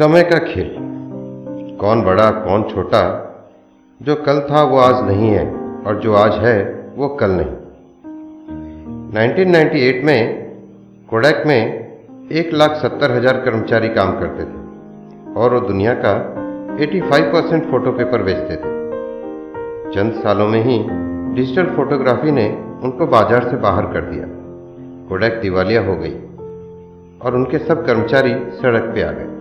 समय का खेल। कौन बड़ा, कौन छोटा, जो कल था वो आज नहीं है, और जो आज है वो कल नहीं। 1998 में कोडैक में एक लाख सत्तर हज़ार कर्मचारी काम करते थे, और वो दुनिया का 85 परसेंट फ़ोटो पेपर बेचते थे। चंद सालों में ही डिजिटल फोटोग्राफी ने उनको बाज़ार से बाहर कर दिया। कोडैक दिवालिया हो गई, और उनके सब कर्मचारी सड़क पे आ गए।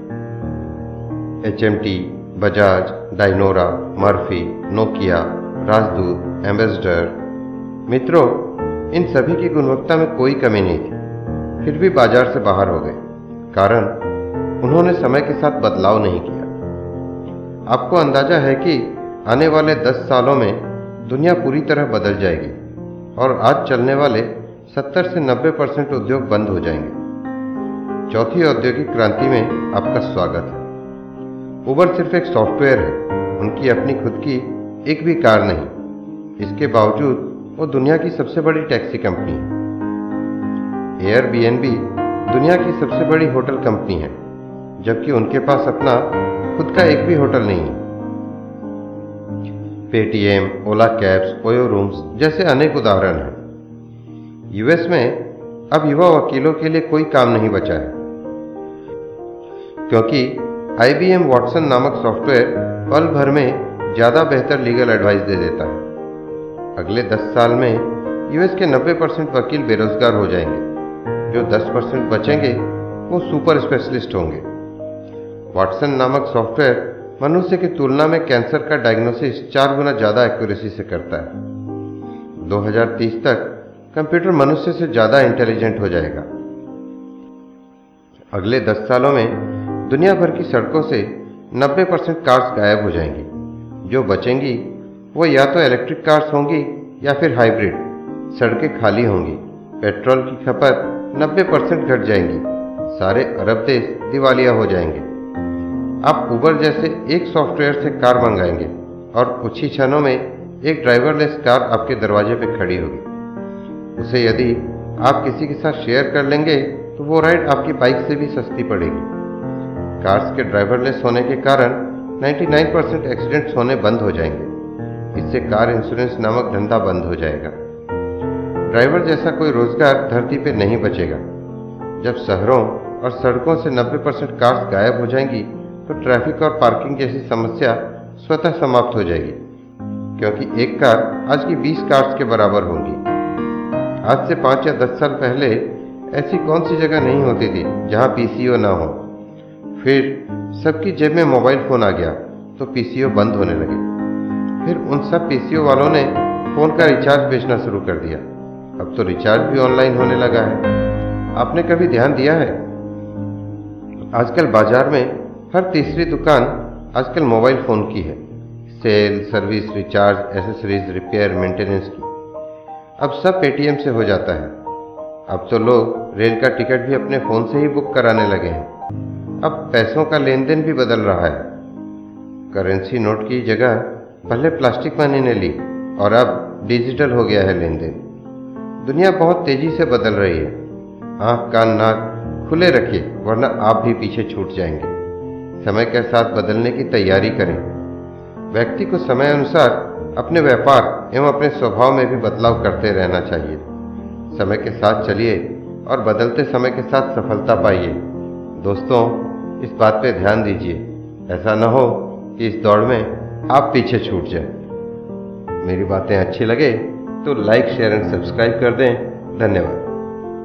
HMT Bajaj Dyanora Murphy Nokia Rajdoot Ambassador मित्रों, इन सभी की गुणवत्ता में कोई कमी नहीं थी। फिर भी बाज़ार से बाहर हो गए, कारण उन्होंने समय के साथ बदलाव नहीं किया। आपको अंदाज़ा है कि आने वाले दस सालों में दुनिया पूरी तरह बदल जाएगी और आज चलने वाले 70 से 90 परसेंट उद्योग बंद हो जाएँगे। चौथी औद्योगिक क्रांति में आपका स्वागत है। उबर सिर्फ़ एक सॉफ्टवेयर है। उनकी अपनी खुद की एक भी कार नहीं। इसके बावजूद वो दुनिया की सबसे बड़ी टैक्सी कंपनी है। एयर दुनिया की सबसे बड़ी होटल कंपनी है, जबकि उनके पास अपना खुद का एक भी होटल नहीं है। Paytm Ola cabs Oyo rooms जैसे अनेक उदाहरण हैं। यूएस में अब युवा वकीलों के लिए कोई काम नहीं बचा है। क्योंकि आईबीएम वॉटसन नामक सॉफ्टवेयर पल भर में ज़्यादा बेहतर लीगल एडवाइस दे देता है। अगले 10 साल में यूएस के 90 परसेंट वकील बेरोजगार हो जाएँगे। जो 10 परसेंट बचेंगे, वो सुपर स्पेशलिस्ट होंगे। वाटसन नामक सॉफ्टवेयर मनुष्य की तुलना में कैंसर का डायग्नोसिस चार गुना ज़्यादा एक्यूरेसी से करता है। 2030 तक कंप्यूटर मनुष्य से ज़्यादा इंटेलिजेंट हो जाएगा। अगले 10 सालों में दुनिया भर की सड़कों से 90 परसेंट कार्स गायब हो जाएँगी। जो बचेंगी, वो या तो इलेक्ट्रिक कार्स होंगी या फिर हाइब्रिड सड़कें खाली होंगी, पेट्रोल की खपत 90 परसेंट घट जाएँगी। सारे अरब देश दिवालिया हो जाएँगे। आप उबर जैसे एक सॉफ्टवेयर से कार मंगाएँगे और कुछ ही क्षणों में एक ड्राइवरलेस कार आपके दरवाजे पर खड़ी होगी। उसे यदि आप किसी के साथ शेयर कर लेंगे तो वो राइड आपकी बाइक से भी सस्ती पड़ेगी। कार्स के ड्राइवरलेस होने के कारण 99 परसेंट एक्सीडेंट्स होने बंद हो जाएँगे। इससे कार इंश्योरेंस नामक धंधा बंद हो जाएगा। ड्राइवर जैसा कोई रोज़गार धरती पर नहीं बचेगा। जब शहरों और सड़कों से 90 परसेंट कार्स गायब हो जाएँगी तो ट्रैफ़िक और पार्किंग जैसी समस्या स्वतः समाप्त हो जाएगी, क्योंकि एक कार आज की 20 कार्स के बराबर होंगी। आज से पाँच या दस साल पहले ऐसी कौन सी जगह नहीं होती थी जहाँ पीसीओ ना हो? फिर सबकी जेब में मोबाइल फ़ोन आ गया तो पीसीओ बंद होने लगे। फिर उन सब पीसीओ वालों ने फ़ोन का रिचार्ज बेचना शुरू कर दिया। अब तो रिचार्ज भी ऑनलाइन होने लगा है। आपने कभी ध्यान दिया है? आजकल बाज़ार में हर तीसरी दुकान आजकल मोबाइल फ़ोन की है। Sale, service recharge accessories repair maintenance की। अब सब पेटीएम से हो जाता है। अब तो लोग रेल का टिकट भी अपने फ़ोन से ही बुक कराने लगे हैं। अब पैसों का लेन देन भी बदल रहा है। करेंसी नोट की जगह पहले प्लास्टिक मनी ने ली, और अब डिजिटल हो गया है लेन देन दुनिया बहुत तेज़ी से बदल रही है। आँख, कान, नाक खुले रखिए, वरना आप भी पीछे छूट जाएँगे। समय के साथ बदलने की तैयारी करें। व्यक्ति को समय अनुसार अपने व्यापार एवं अपने स्वभाव में भी बदलाव करते रहना चाहिए। समय के साथ चलिए और बदलते समय के साथ सफलता पाइए। दोस्तों इस बात पे ध्यान दीजिए। ऐसा न हो कि इस दौड़ में आप पीछे छूट जाए। मेरी बातें अच्छी लगे तो लाइक शेयर एंड सब्सक्राइब कर दें। धन्यवाद।